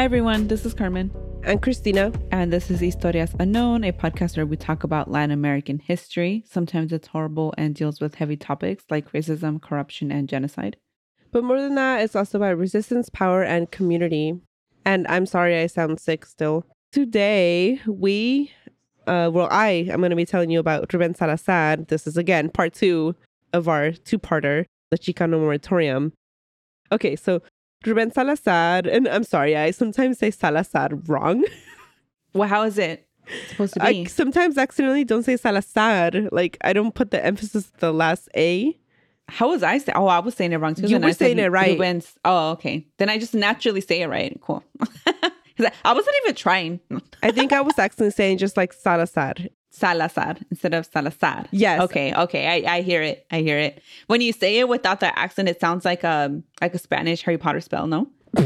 Hi, everyone. This is Carmen. And Cristina. And this is Historias Unknown, a podcast where we talk about Latin American history. Sometimes it's horrible and deals with heavy topics like racism, corruption, and genocide. But more than that, it's also about resistance, power, and community. And I'm sorry I sound sick still. Today, we, uh, well, I am going to be telling you about Ruben Salazar. This is again part two of our two parter, the Chicano Moratorium. Okay, so Ruben Salazar, and I'm sorry, I sometimes say Salazar wrong. Well, how is it supposed to be? I sometimes accidentally don't say Salazar. Like, I don't put the emphasis the last A. How was I saying? Oh, I was saying it wrong too. You were saying it right. Ruben's- Oh, okay. Then I just naturally say it right. Cool. I- I wasn't even trying. I think I was accidentally saying just like Salazar. Salazar instead of Salazar. Yes. Okay. Okay. I, I hear it. I hear it. When you say it without the accent, it sounds like um like a Spanish Harry Potter spell. No.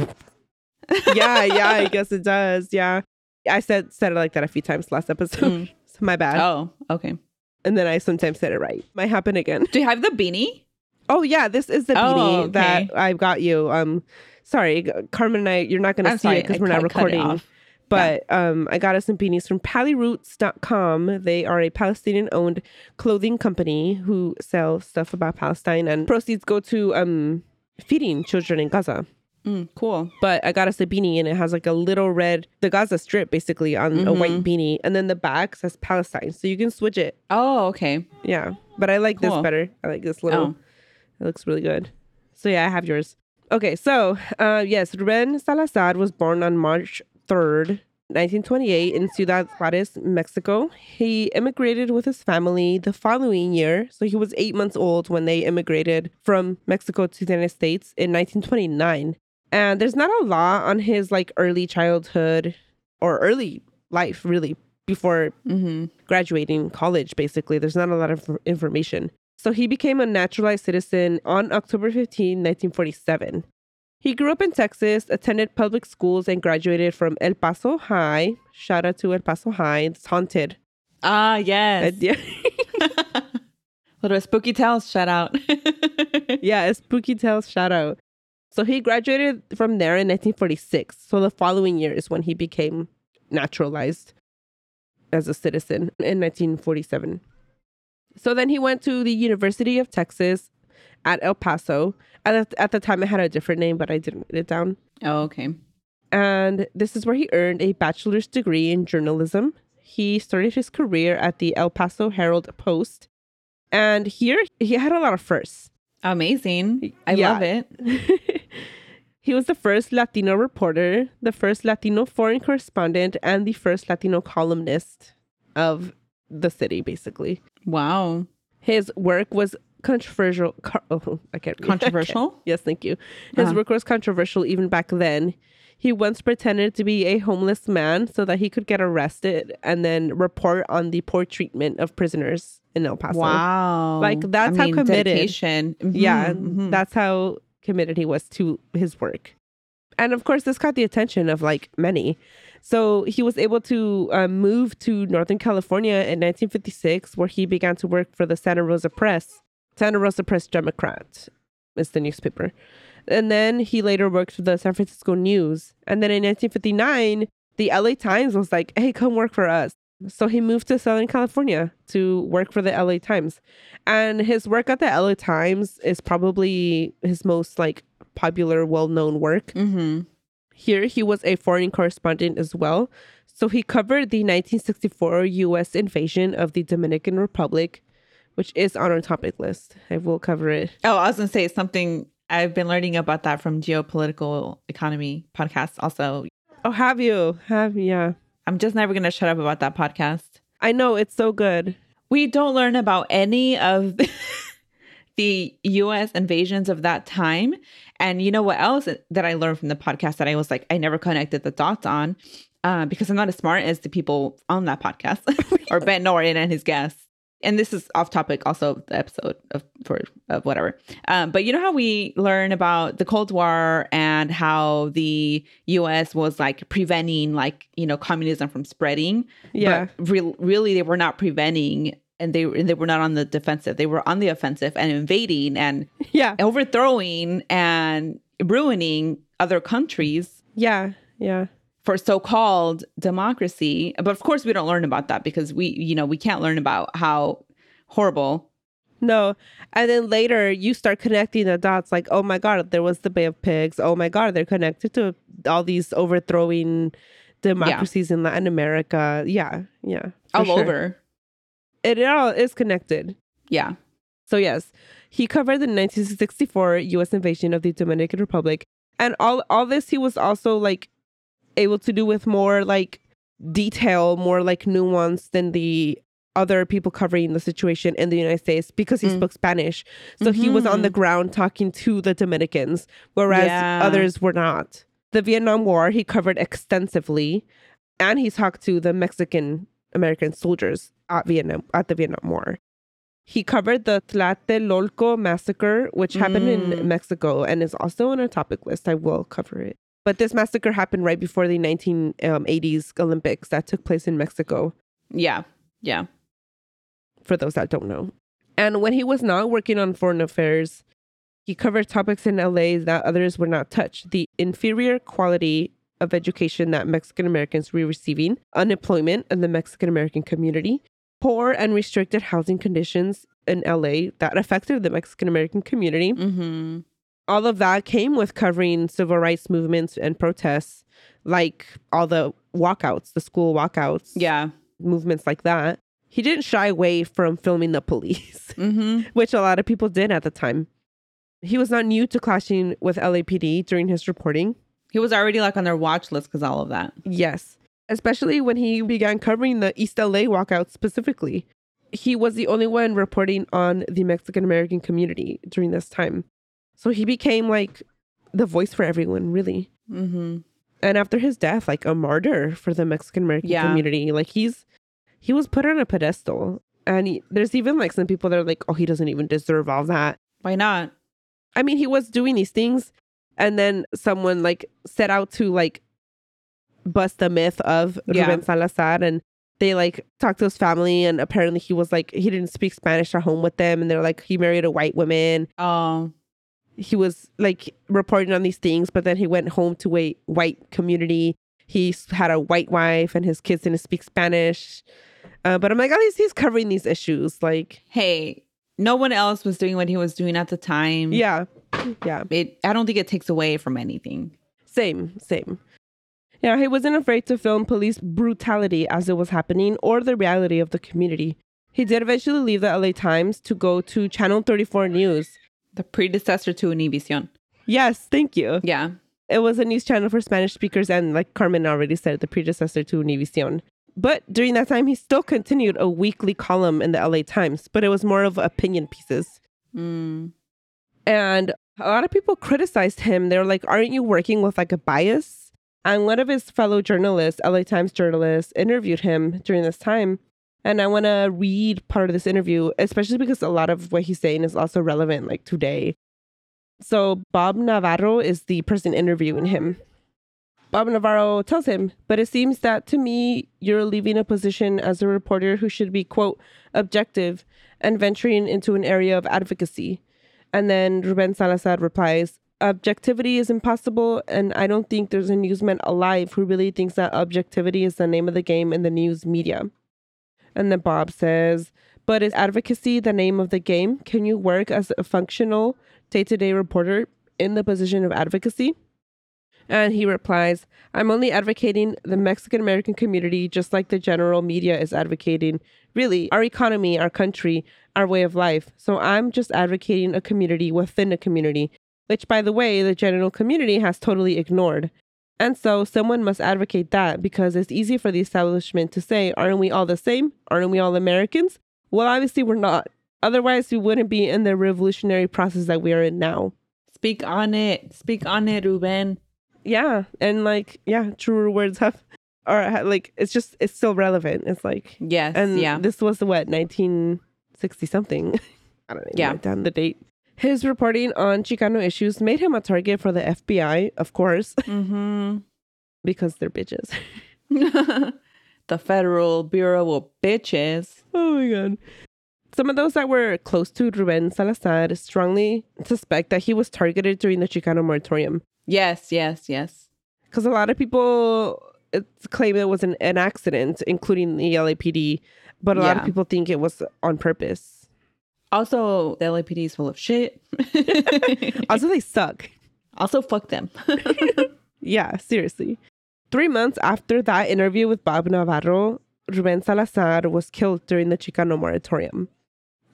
yeah, yeah, I guess it does. Yeah. I said said it like that a few times last episode. Mm. so my bad. Oh. Okay. And then I sometimes said it right. Might happen again. Do you have the beanie? Oh yeah, this is the Oh, beanie okay. that I've got you. Um sorry, Carmen and I you're not gonna I'm see sorry. it because we're not cut- cut it recording. But um I got us some beanies from paliroots.com. They are a Palestinian owned clothing company who sell stuff about Palestine and proceeds go to um feeding children in Gaza. Mm, cool. but I got us a beanie and it has like a little red, the Gaza strip basically on a white beanie. And then the back says Palestine. So you can switch it. Oh, okay. Yeah. But I like Cool. this better. I like this little, Oh. it looks really good. So yeah, I have yours. Okay. So, uh, yes, Ruben Salazar was born on March 3rd, 1928 in Ciudad Juarez, Mexico. He immigrated with his family the following year. So he was eight months old when they immigrated from Mexico to the United States in 1929. And there's not a lot on his like early childhood or early life, really, before Mm-hmm. graduating college, basically. There's not a lot of information. So he became a naturalized citizen on October 15, 1947. He grew up in Texas, attended public schools, and graduated from El Paso High. Shout out to El Paso High. It's haunted. Ah, yes. Yeah. Little spooky tales. Shout out. yeah, a spooky tales shout out. So he graduated from there in 1946. So the following year is when he became naturalized as a citizen in 1947. So then he went to the University of Texas at El Paso. At, the- at the time, it had a different name, but I didn't write it down. oh, okay. And this is where he earned a bachelor's degree in journalism. He started his career at the El Paso Herald Post. And here he had a lot of firsts. Amazing. I Yeah. love it. he was the first Latino reporter, the first Latino foreign correspondent, and the first Latino columnist of the city, basically. Wow. His work was controversial. co- oh, I can't. Controversial? yes, thank you. His Uh-huh. work was controversial even back then. He once pretended to be a homeless man so that he could get arrested and then report on the poor treatment of prisoners in El Paso. Wow. Like, that's how committed- dedication. Mhm, Yeah, mhm. that's how committed he was to his work. And of course, this caught the attention of like many. So he was able to uh, move to Northern California in 1956, where he began to work for the Santa Rosa Press. Santa Rosa Press Democrat is the newspaper. And then he later worked for the San Francisco News. And then in 1959, the LA Times was like, hey, come work for us. So he moved to Southern California to work for the LA Times. And his work at the LA Times is probably his most like popular, well-known work. Mhm. Here he was a foreign correspondent as well. So he covered the 1964 US invasion of the Dominican Republic, which is on our topic list. I will cover it. Oh, I was going to say something. I've been learning about that from Geopolitical Economy podcast. Also, Oh, have you? Have yeah. I'm just never going to shut up about that podcast. I know it's so good. We don't learn about any of the US invasions of that time. And you know what else that I learned from the podcast that I was like, I never connected the dots on uh, because I'm not as smart as the people on that podcast or Ben Norton and his guests. And this is off topic, also the episode of for of whatever. Um, but you know how we learn about the Cold War and how the U.S. was like preventing, like you know, communism from spreading. Yeah. But re- really, they were not preventing, and they and they were not on the defensive. They were on the offensive and invading and Yeah. overthrowing and ruining other countries. Yeah. Yeah. For so-called democracy. But of course, we don't learn about that because we, you know, we can't learn about how horrible. No. And then later you start connecting the dots like, oh my God, there was the Bay of Pigs. Oh my God, they're connected to all these overthrowing democracies in Latin America. Yeah. Yeah. all sure. over. It all is connected. Yeah. So yes, he covered the 1964 U.S. invasion of the Dominican Republic, and all all this he was also like able to do with more like detail, more like nuance than the other people covering the situation in the United States because he Mm. spoke Spanish. So he was on the ground talking to the Dominicans, whereas Yeah. others were not. The Vietnam War he covered extensively, and he talked to the Mexican American soldiers at Vietnam at the Vietnam War. He covered the Tlatelolco massacre, which happened Mm. in Mexico and is also on our topic list. I will cover it. But this massacre happened right before the 1980s Olympics that took place in Mexico, Yeah. Yeah. for those that don't know. And when he was not working on foreign affairs, he covered topics in LA that others would not touch the inferior quality of education that Mexican Americans were receiving, unemployment in the Mexican American community, poor and restricted housing conditions in LA that affected the Mexican American community. Mm-hmm. All of that came with covering civil rights movements and protests, like all the walkouts, the school walkouts, Yeah. movements like that. He didn't shy away from filming the police, Mm-hmm. which a lot of people did at the time. He was not new to clashing with LAPD during his reporting. He was already like on their watch list because all of that. Yes, especially when he began covering the East LA walkout specifically. He was the only one reporting on the Mexican American community during this time. So he became like the voice for everyone, really. Mm-hmm. And after his death, like a martyr for the Mexican American Yeah. community. Like he's he was put on a pedestal. And he, there's even like some people that are like, oh, he doesn't even deserve all that. Why not? I mean, he was doing these things, and then someone like set out to like bust the myth of Yeah. Ruben Salazar, and they like talked to his family, and apparently he was like he didn't speak Spanish at home with them, and they're like he married a white woman. Oh, He was like reporting on these things, but then he went home to a white community. He had a white wife, and his kids didn't speak Spanish. Uh, but I'm like, at least he's covering these issues. Like, hey, no one else was doing what he was doing at the time. yeah, yeah. It. I don't think it takes away from anything. Same, same. Yeah, he wasn't afraid to film police brutality as it was happening or the reality of the community. He did eventually leave the LA Times to go to Channel 34 News. The predecessor to Univision. Yes, thank you. Yeah. It was a news channel for Spanish speakers, and like Carmen already said, the predecessor to Univision. But during that time, he still continued a weekly column in the LA Times, but it was more of opinion pieces. Mm. And a lot of people criticized him. They were like, Aren't you working with like a bias? And one of his fellow journalists, LA Times journalists, interviewed him during this time. And I want to read part of this interview, especially because a lot of what he's saying is also relevant like today. So Bob Navarro is the person interviewing him. Bob Navarro tells him, but it seems that to me, you're leaving a position as a reporter who should be, quote, objective and venturing into an area of advocacy. And then Ruben Salazar replies, Objectivity is impossible, and I don't think there's a newsman alive who really thinks that objectivity is the name of the game in the news media. And then Bob says, But is advocacy the name of the game? Can you work as a functional day to day reporter in the position of advocacy? And he replies, I'm only advocating the Mexican American community just like the general media is advocating, really, our economy, our country, our way of life. So I'm just advocating a community within a community, which, by the way, the general community has totally ignored. And so someone must advocate that because it's easy for the establishment to say, aren't we all the same? Aren't we all Americans? Well, obviously, we're not. Otherwise, we wouldn't be in the revolutionary process that we are in now. Speak on it. Speak on it, Ruben. Yeah. And like, yeah, truer words have, or like, it's just, it's still relevant. It's like, Yes. and yeah. this was what, 1960 something? I don't know. Yeah. Write down the date. His reporting on Chicano issues made him a target for the FBI, of course, mm-hmm. because they're bitches. the Federal Bureau of Bitches. Oh my god. Some of those that were close to Ruben Salazar strongly suspect that he was targeted during the Chicano moratorium. Yes, yes, yes. Because a lot of people claim it was an, an accident, including the LAPD, but a lot of people think it was on purpose. Also, the LAPD is full of shit. Also, they suck. also, fuck them. Yeah, seriously. Three months after that interview with Bob Navarro, Ruben Salazar was killed during the Chicano moratorium.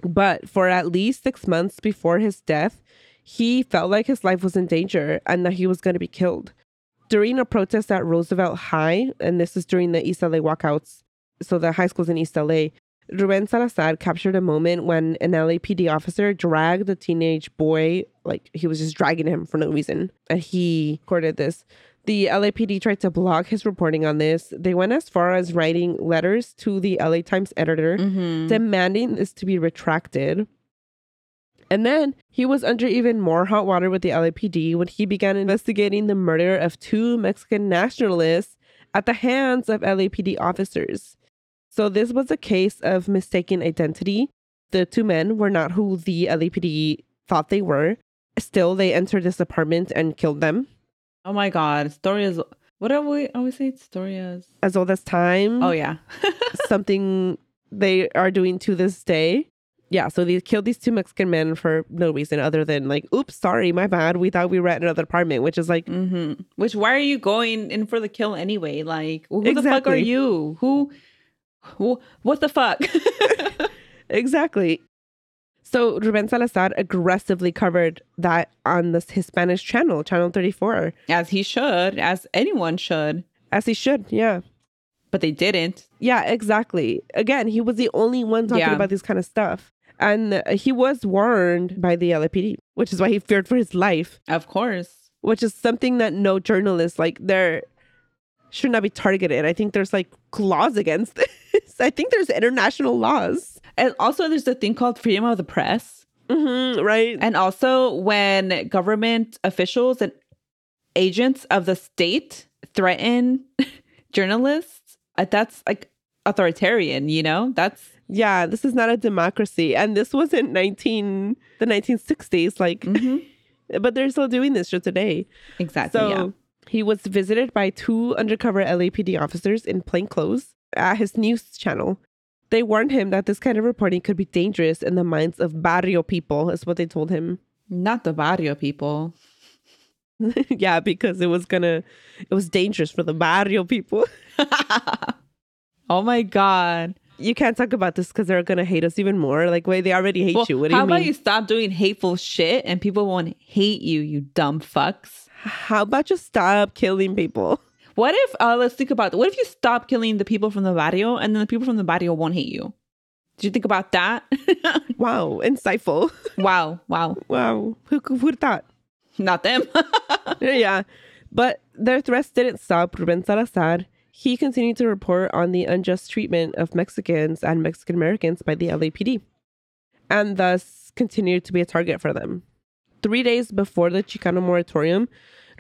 But for at least six months before his death, he felt like his life was in danger and that he was going to be killed. During a protest at Roosevelt High, and this is during the East LA walkouts, so the high schools in East LA, Ruben Salazar captured a moment when an LAPD officer dragged a teenage boy, like he was just dragging him for no reason. And he recorded this. The LAPD tried to block his reporting on this. They went as far as writing letters to the LA Times editor Mhm. demanding this to be retracted. And then he was under even more hot water with the LAPD when he began investigating the murder of two Mexican nationalists at the hands of LAPD officers. So this was a case of mistaken identity. The two men were not who the LAPD thought they were. Still, they entered this apartment and killed them. Oh my god, story is what are we always say? Story is As old as time. oh yeah, something they are doing to this day. Yeah, so they killed these two Mexican men for no reason other than like, oops, sorry, my bad. We thought we were at another apartment, which is like, mm-hmm. Which why are you going in for the kill anyway? Like who the fuck are you? Who what the fuck? exactly. So Ruben Salazar aggressively covered that on this his Spanish channel, Channel 34, as he should, as anyone should, as he should. Yeah. but they didn't. Yeah, exactly. Again, he was the only one talking Yeah. about this kind of stuff. And he was warned by the LAPD, which is why he feared for his life. Of course. which is something that no journalist like there should not be targeted. I think there's like laws against this. I think there's international laws. And also, there's a thing called freedom of the press. Mm-hmm, right? And also, when government officials and agents of the state threaten journalists, uh, that's like authoritarian, you know? That's yeah, this is not a democracy, and this was in nineteen the nineteen sixties. Like, Mhm. but they're still doing this shit today. exactly. So yeah. He was visited by two undercover LAPD officers in plain clothes at his news channel. They warned him that this kind of reporting could be dangerous in the minds of barrio people, is what they told him. Not the barrio people. yeah, because it was gonna, it was dangerous for the barrio people. oh my God. You can't talk about this because they're gonna hate us even more. Like, wait, they already hate Well, you. What do you mean? How about you stop doing hateful shit and people won't hate you, you dumb fucks? How about you stop killing people? What if, uh, let's think about What if you stop killing the people from the barrio and then the people from the barrio won't hate you? Did you think about that? Wow, insightful. wow. Wow. wow, who who would thought? Not them. yeah, but their threats didn't stop Ruben Salazar. He continued to report on the unjust treatment of Mexicans and Mexican Americans by the LAPD, and thus continued to be a target for them. Three days before the Chicano moratorium,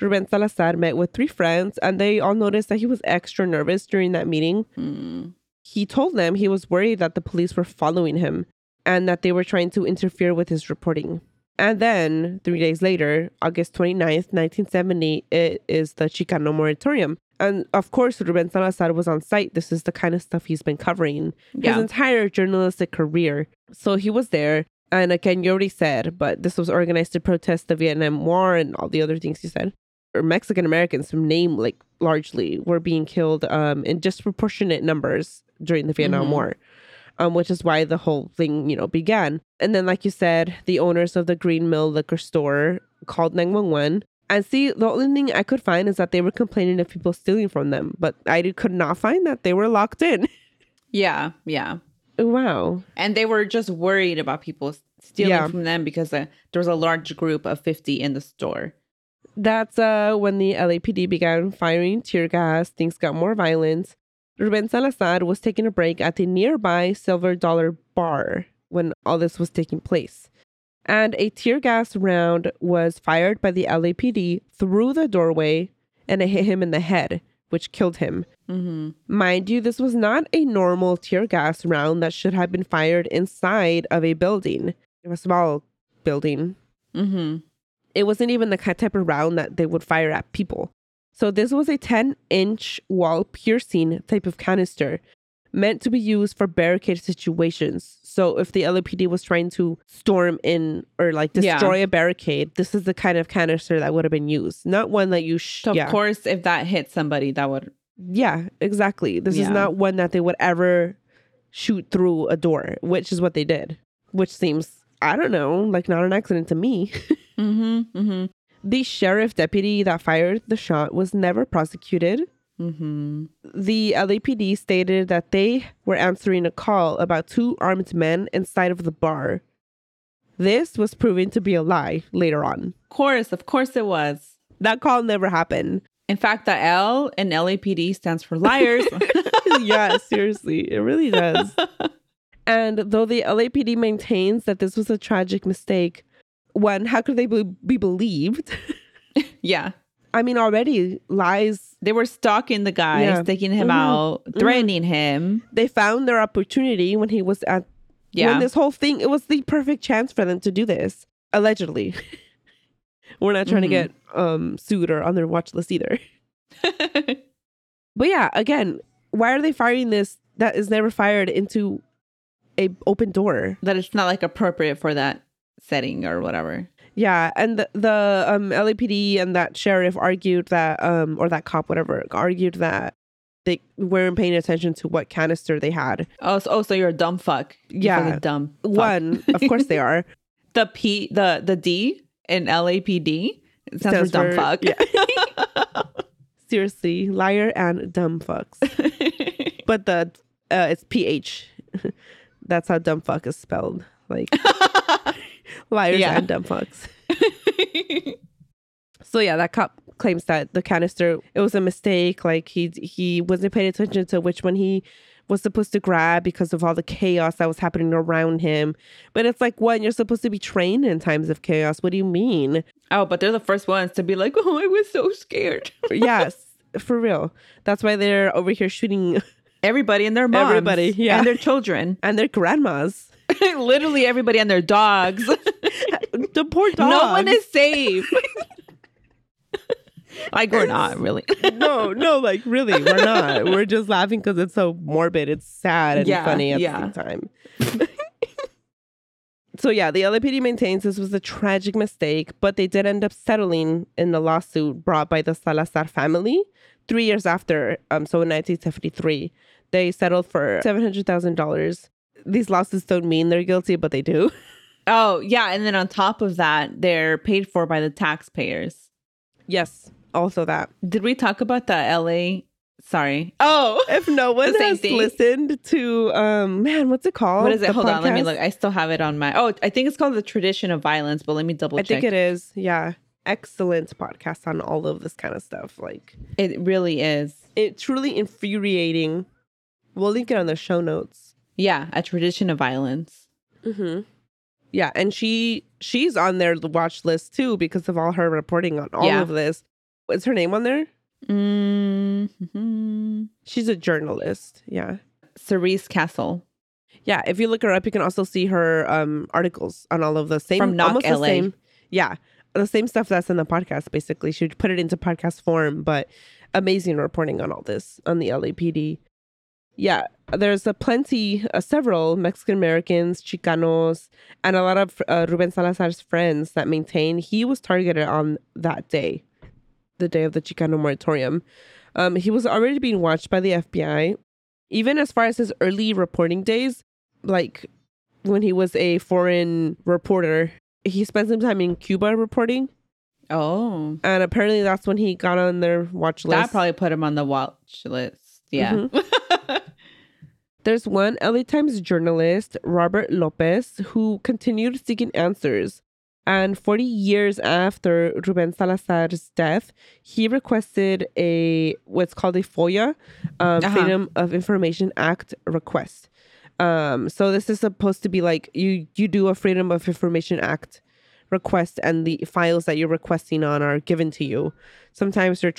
Ruben Salazar met with three friends, and they all noticed that he was extra nervous during that meeting. Hmm. He told them he was worried that the police were following him and that they were trying to interfere with his reporting. And then, three days later, August 29th, 1970, it is the Chicano moratorium. And of course, Ruben Salazar was on site. This is the kind of stuff he's been covering Yeah. his entire journalistic career. So he was there. And again, you already said, but this was organized to protest the Vietnam War and all the other things you said. Or Mexican Americans from name, like largely, were being killed um, in disproportionate numbers during the Vietnam Mhm. War, um, which is why the whole thing, you know, began. And then, like you said, the owners of the Green Mill liquor store called 911. And see, the only thing I could find is that they were complaining of people stealing from them, but I could not find that they were locked in. Yeah. Yeah. Wow. And they were just worried about people stealing Yeah. from them because uh, there was a large group of 50 in the store. That's uh, when the LAPD began firing tear gas. Things got more violent. Ruben Salazar was taking a break at the nearby Silver Dollar Bar when all this was taking place. And a tear gas round was fired by the LAPD through the doorway and it hit him in the head, which killed him. Mm-hmm. Mind you, this was not a normal tear gas round that should have been fired inside of a building, a small building Mm-hmm. it wasn't even the type of round that they would fire at people. So this was a 10 inch wall piercing type of canister meant to be used for barricade situations. So if the LAPD was trying to storm in or like Yeah. destroy a barricade, this is the kind of canister that would have been used, not one that you sh- So of yeah. course, if that hit somebody, that would Yeah, exactly. This is not one that they would ever shoot through a door, which is what they did, which seems I don't know, like not an accident to me. Mm-hmm. Mm-hmm. the sheriff deputy that fired the shot was never prosecuted. Mm-hmm. The LAPD stated that they were answering a call about two armed men inside of the bar. This was proven to be a lie later on. Of course, of course it was. That call never happened. In fact, the L in LAPD stands for liars. yeah, seriously, it really does. And though the LAPD maintains that this was a tragic mistake, one, how could they be, be believed? yeah. I mean, already lies. They were stalking the guy, Yeah. taking him Mhm. out, threatening him. They found their opportunity when he was at Yeah. when this whole thing. It was the perfect chance for them to do this. Allegedly, we're not trying Mhm. to get um sued or on their watch list either. But yeah, again, why are they firing this that is never fired into a open door? that it's not like appropriate for that setting or whatever. Yeah, and the, the um LAPD and that sheriff argued that um or that cop whatever argued that they weren't paying attention to what canister they had. Oh, so, oh, so you're a dumb fuck. You Yeah. dumb. fuck. One, of course they are. The P, the the D in LAPD it Stands for dumb fuck. yeah. Seriously, liar and dumb fucks. But the uh it's PH. That's how dumb fuck is spelled. Like liars Yeah. and dumb fucks. So yeah, that cop claims that the canister it was a mistake. Like he he wasn't paying attention to which one he was supposed to grab because of all the chaos that was happening around him. But it's like, what? You're supposed to be trained in times of chaos. What do you mean? oh, but they're the first ones to be like, oh, I was so scared. yes, for real. That's why they're over here shooting Everybody and their moms. Everybody, yeah. And their children. and their grandmas. Literally everybody and their dogs. The poor dogs. no one is safe. like we're not really. no, no, like really, we're not. We're just laughing because it's so morbid. It's sad and Yeah, funny at yeah. the same time. so yeah, the LAPD maintains this was a tragic mistake, but they did end up settling in the lawsuit brought by the Salazar family three years after. Um, so in 1973, they settled for seven hundred thousand dollars. These lawsuits don't mean they're guilty, but they do. Oh, yeah. And then on top of that, they're paid for by the taxpayers. yes, also that. Did we talk about the LA? Sorry. Oh, If no one has thing. listened to um man, what's it called? what is it? The Hold on, let me look. I still have it on my. Oh, I think it's called the tradition of violence, but let me double check. I think it is. Yeah. Excellent podcast on all of this kind of stuff. Like It really is. it truly infuriating. We'll link it on the show notes. Yeah, a tradition of violence. Mm-hmm. Yeah, and she she's on their watch list too because of all her reporting on all Yeah. of this. What's her name on there? Mm-hmm. She's a journalist. Yeah. Cerise Castle. Yeah, if you look her up, you can also see her um articles on all of the same From Knock almost the LA. same. Yeah, the same stuff that's in the podcast. Basically, she would put it into podcast form, but amazing reporting on all this on the LAPD. Yeah, there's a plenty, uh, several Mexican Americans, Chicanos, and a lot of uh, Ruben Salazar's friends that maintain he was targeted on that day, the day of the Chicano moratorium. Um, he was already being watched by the FBI, even as far as his early reporting days, like when he was a foreign reporter. He spent some time in Cuba reporting, Oh, and apparently that's when he got on their watch list. that probably put him on the watch list. Yeah. Mm-hmm. There's one LA Times journalist, Robert Lopez, who continued seeking answers. And 40 years after Ruben Salazar's death, he requested a what's called a FOIA, um, Uh-huh. Freedom of Information Act request. Um, so this is supposed to be like you you do a Freedom of Information Act request, and the files that you're requesting on are given to you. Sometimes they're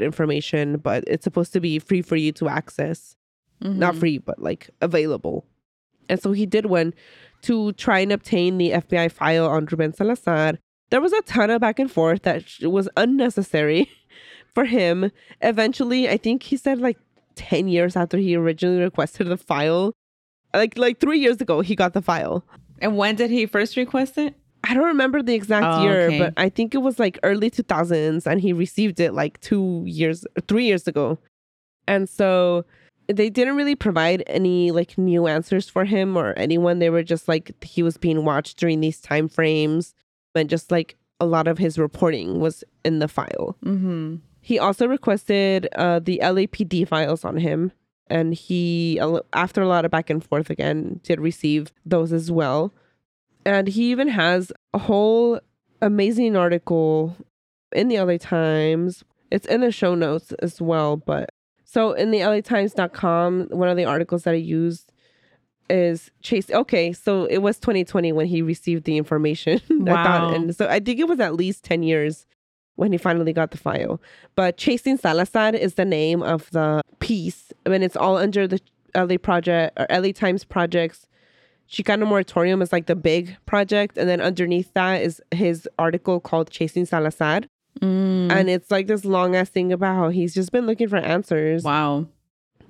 information, but it's supposed to be free for you to access not Mhm. free, but like available. And so he did one to try and obtain the FBI file on Ruben Salazar. There was a ton of back and forth that was unnecessary for him. Eventually, I think he said like 10 years after he originally requested the file. Like like 3 years ago he got the file. And when did he first request it? I don't remember the exact Oh, year, okay. but I think it was like early 2000s and he received it like 2 years 3 years ago. And so they didn't really provide any like new answers for him or anyone. They were just like he was being watched during these time frames and just like a lot of his reporting was in the file. Mm-hmm. He also requested uh, the LAPD files on him, and he, after a lot of back and forth again, did receive those as well. And he even has a whole amazing article in the LA Times. It's in the show notes as well, but so in the LATimes.com, one of the articles that I used is Chase. Okay, so it was 2020 when he received the information. I Wow. thought, and so I think it was at least 10 years when he finally got the file. But Chasing Salazar is the name of the piece, and it's all under the LA project or LA Times projects. Chicano Moratorium is like the big project, and then underneath that is his article called Chasing Salazar. Mm. And it's like this long ass thing about how he's just been looking for answers. wow.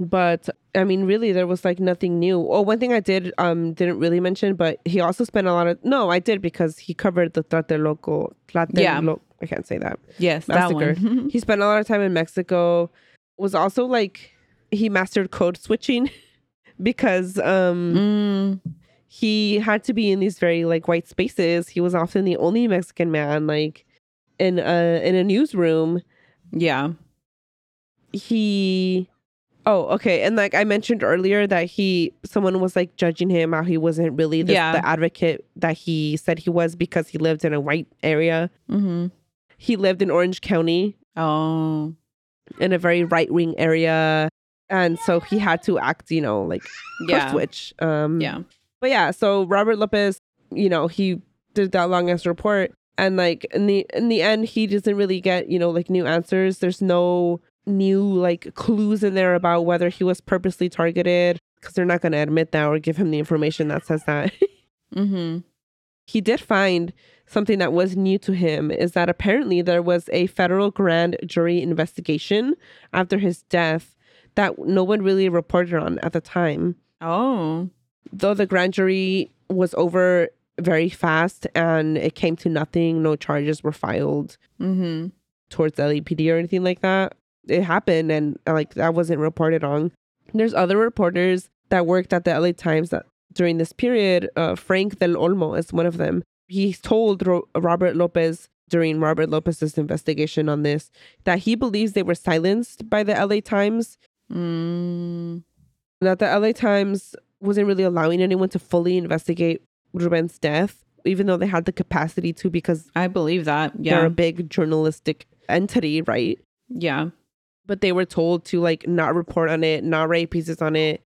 But I mean, really, there was like nothing new. Oh, one thing I did um didn't really mention, but he also spent a lot of no, I did because he covered the Tlatelolco. Yeah. Tlatelolco. I can't say that. Yes, that one. He spent a lot of time in Mexico. Was also like he mastered code switching because um mm. he had to be in these very like white spaces. He was often the only Mexican man like in a in a newsroom. Yeah. He Oh, okay. And like I mentioned earlier that he someone was like judging him how he wasn't really the, Yeah. the advocate that he said he was because he lived in a white area. Mm-hmm. He lived in Orange County Oh. in a very right wing area. And so he had to act, you know, like Yeah. switch. Um Yeah. But yeah, so Robert Lopez, you know, he did that long ass report, and like in the in the end, he doesn't really get you know like new answers. There's no new like clues in there about whether he was purposely targeted because they're not going to admit that or give him the information that says that. Mm-hmm. he did find something that was new to him is that apparently there was a federal grand jury investigation after his death that no one really reported on at the time Oh. though the grand jury was over very fast and it came to nothing, no charges were filed Mm-hmm. towards LAPD or anything like that. It happened and like that wasn't reported on. There's other reporters that worked at the LA Times that during this period. Uh, Frank Del Olmo is one of them. He told Ro- Robert Lopez during Robert Lopez's investigation on this that he believes they were silenced by the LA Times Mm. that the LA Times wasn't really allowing anyone to fully investigate Ruben's death, even though they had the capacity to because I believe that. they're Yeah. a big journalistic entity, right? Yeah. But they were told to like not report on it, not write pieces on it.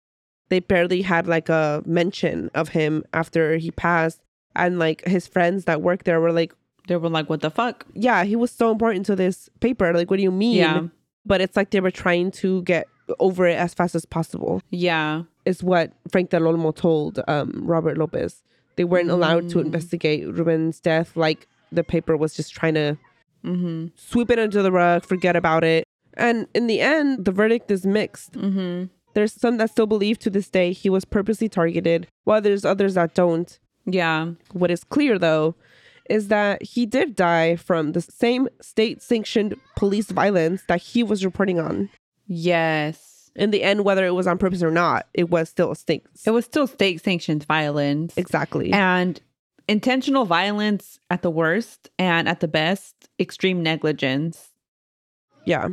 They barely had like a mention of him after he passed. And like his friends that worked there were like, They were like, what the fuck? yeah, he was so important to this paper. Like, what do you mean? Yeah. But it's like they were trying to get over it as fast as possible. Yeah. is what Frank Del Olmo told um, Robert Lopez. They weren't allowed to Mm. investigate Ruben's death. Like the paper was just trying to Mm-hmm. sweep it under the rug, forget about it. And in the end, the verdict is mixed. Mm-hmm. There's some that still believe to this day he was purposely targeted, while there's others that don't. Yeah. What is clear, though, is that he did die from the same state sanctioned police violence that he was reporting on. Yes. In the end, whether it was on purpose or not, it was still a state. It was still state sanctioned violence. Exactly. and intentional violence at the worst and at the best extreme negligence Yeah.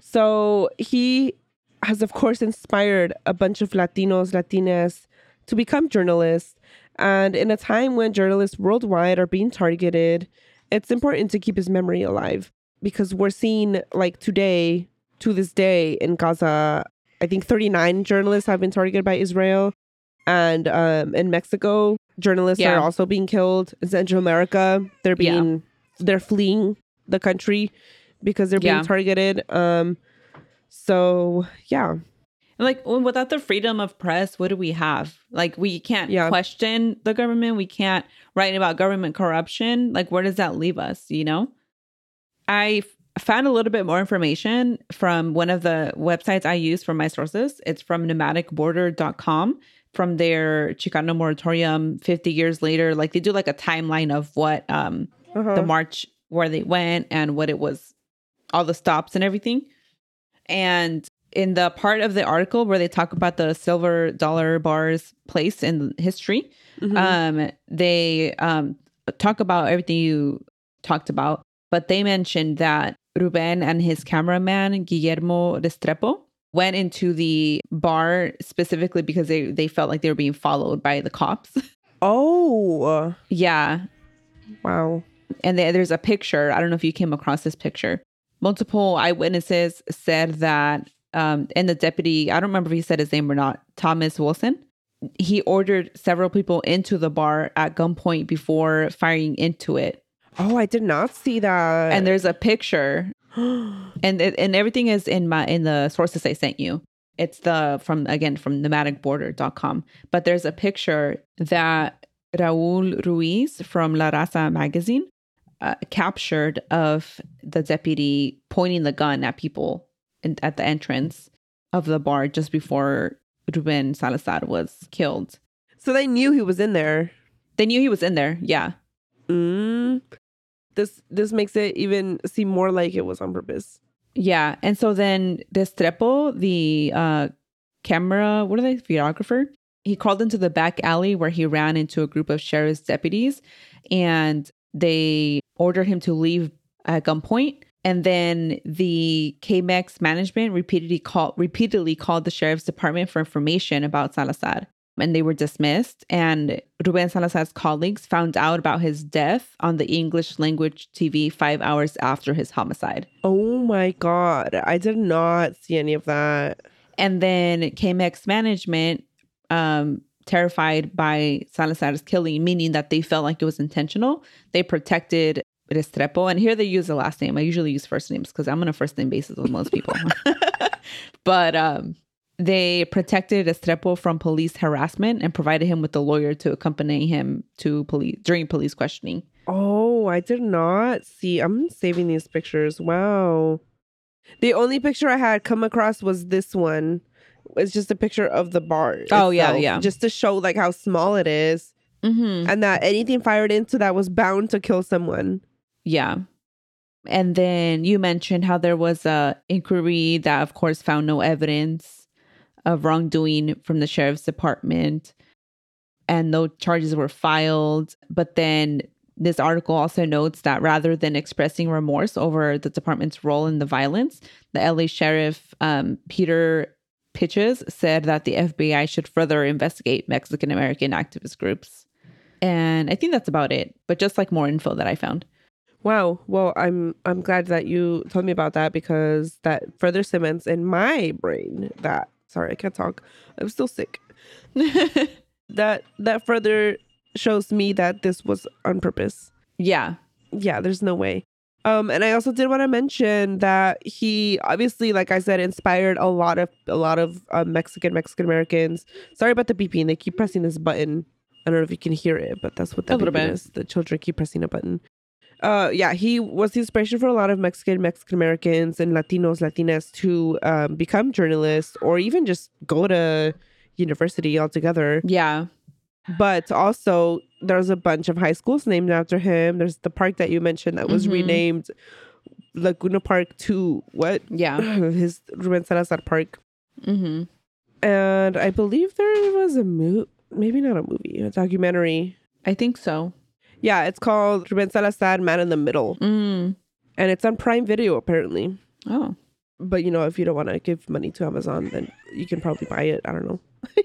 So he has, of course, inspired a bunch of Latinos, Latinas to become journalists. And in a time when journalists worldwide are being targeted, it's important to keep his memory alive because we're seeing, like today, to this day in Gaza, I think 39 journalists have been targeted by Israel. And um, in Mexico, journalists Yeah. are also being killed. In Central America, they're Yeah. being, they're fleeing the country because they're being Yeah. targeted. Um, so yeah, like without the freedom of press what do we have like we can't Yeah. question the government we can't write about government corruption like where does that leave us you know i found a little bit more information from one of the websites I use for my sources. It's from nomadicborder.com from their Chicano moratorium 50 years later. Like they do like a timeline of what um Uh-huh. the march where they went and what it was all the stops and everything. And in the part of the article where they talk about the silver dollar bars place in history, Mhm. um, they um, talk about everything you talked about, but they mentioned that Ruben and his cameraman Guillermo Restrepo went into the bar specifically because they they felt like they were being followed by the cops. oh, yeah, wow. and there- there's a picture. I don't know if you came across this picture. Multiple eyewitnesses said that, um, and the deputy, I don't remember if he said his name or not, Thomas Wilson. He ordered several people into the bar at gunpoint before firing into it. Oh, I did not see that. And there's a picture, and it- and everything is in my in the sources I sent you. It's the from again from nomadicborder.com. But there's a picture that Raul Ruiz from La Raza magazine uh, captured of the deputy pointing the gun at people in, at the entrance of the bar just before Ruben Salazar was killed. so they knew he was in there. They knew he was in there. Yeah. This this makes it even seem more like it was on purpose. Yeah. And so then Restrepo, the uh, camera, what are they, videographer? He crawled into the back alley where he ran into a group of sheriff's deputies and they ordered him to leave at gunpoint. And then the KMEX management repeatedly called repeatedly called the sheriff's department for information about Salazar. And they were dismissed. And Ruben Salazar's colleagues found out about his death on the English language TV five hours after his homicide. Oh my god, I did not see any of that. And then KMEX management, um, terrified by Salazar's killing, meaning that they felt like it was intentional, they protected Restrepo. And here they use the last name. I usually use first names because I'm on a first name basis with most people. but um, they protected Restrepo from police harassment and provided him with a lawyer to accompany him to police during police questioning. Oh, I did not see. I'm saving these pictures. Wow. The only picture I had come across was this one. It's just a picture of the bar. Oh, yeah, yeah. Just to show like how small it is Mm-hmm. and that anything fired into that was bound to kill someone. Yeah. And then you mentioned how there was a inquiry that of course found no evidence of wrongdoing from the sheriff's department and no charges were filed. But then this article also notes that rather than expressing remorse over the department's role in the violence, the LA sheriff um, Peter Pitchess said that the FBI should further investigate Mexican American activist groups. And I think that's about it, but just like more info that I found. Wow. Well, I'm I'm glad that you told me about that because that further cements in my brain that sorry, I can't talk. I'm still sick. That that further shows me that this was on purpose. yeah. yeah, there's no way. Um, and I also did want to mention that he obviously, like I said, inspired a lot of a lot of uh, Mexican Mexican Americans. Sorry about the beeping; they keep pressing this button. I don't know if you can hear it, but that's what A little bit. is. The children keep pressing a button. Uh, yeah, he was the inspiration for a lot of Mexican Mexican Americans and Latinos Latinas to um, become journalists or even just go to university altogether Yeah. but also there's a bunch of high schools named after him. There's the park that you mentioned that was Mhm. renamed Laguna Park to what? Yeah. His Ruben Salazar Park. Mm-hmm. And I believe there was a movie, maybe not a movie, a documentary. I think so. Yeah, it's called Ruben Salazar Man in the Middle. Mm. And it's on Prime Video apparently. Oh. But you know, if you don't want to give money to Amazon, then you can probably buy it. I don't know.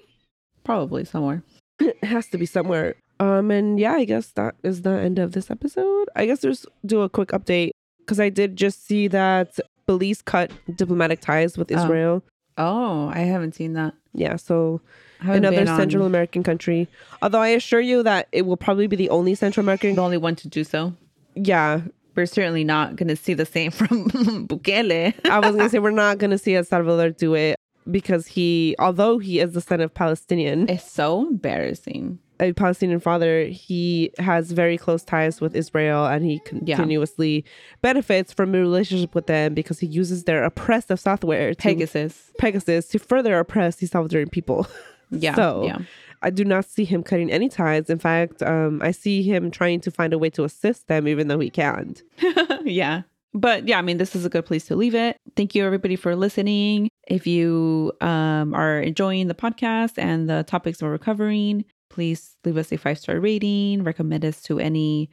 Probably somewhere. it has to be somewhere. Um, and yeah, I guess that is the end of this episode. I guess there's do a quick update because I did just see that Belize cut diplomatic ties with Oh. Israel. Oh, I haven't seen that. Yeah, so another been on- Central American country. Although I assure you that it will probably be the only Central American. the only one to do so. Yeah, We're certainly not going to see the same from Bukele. I was gonna say we're not gonna see El Salvador do it because he, although he is the son of Palestinian, it's so embarrassing. A Palestinian father, he has very close ties with Israel and he Yeah. continuously benefits from a relationship with them because he uses their oppressive software to Pegasus. Pegasus to further oppress these Salvadoran people. Yeah. So- yeah. I do not see him cutting any ties. In fact, um, I see him trying to find a way to assist them, even though he can't. yeah. But yeah, I mean, this is a good place to leave it. Thank you, everybody, for listening. If you um, are enjoying the podcast and the topics we're covering, please leave us a five star rating. Recommend us to any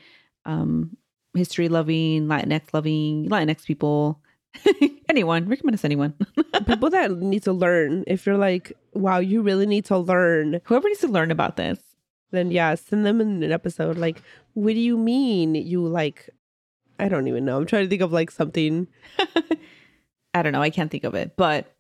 um, history loving, Latinx loving, Latinx people. anyone. Recommend us anyone. People that need to learn. If you're like, wow, you really need to learn, Whoever needs to learn about this. then yeah, send them in an episode. Like, what do you mean you like? I don't even know. I'm trying to think of like something. I don't know. I can't think of it. But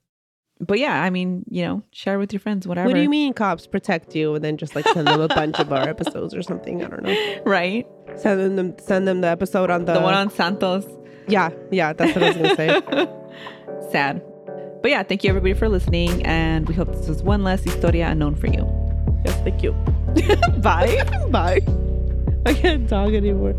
but yeah, I mean, you know, share with your friends, whatever. What do you mean cops protect you? And then just like send them a bunch of our episodes or something. I don't know. Right? Send them send them the episode on the, the one on Santos. yeah yeah. That's what I was gonna say. Sad. But yeah, thank you everybody for listening. And we hope this was one less historia unknown for you. yes, thank you. Bye. Bye. I can't talk anymore.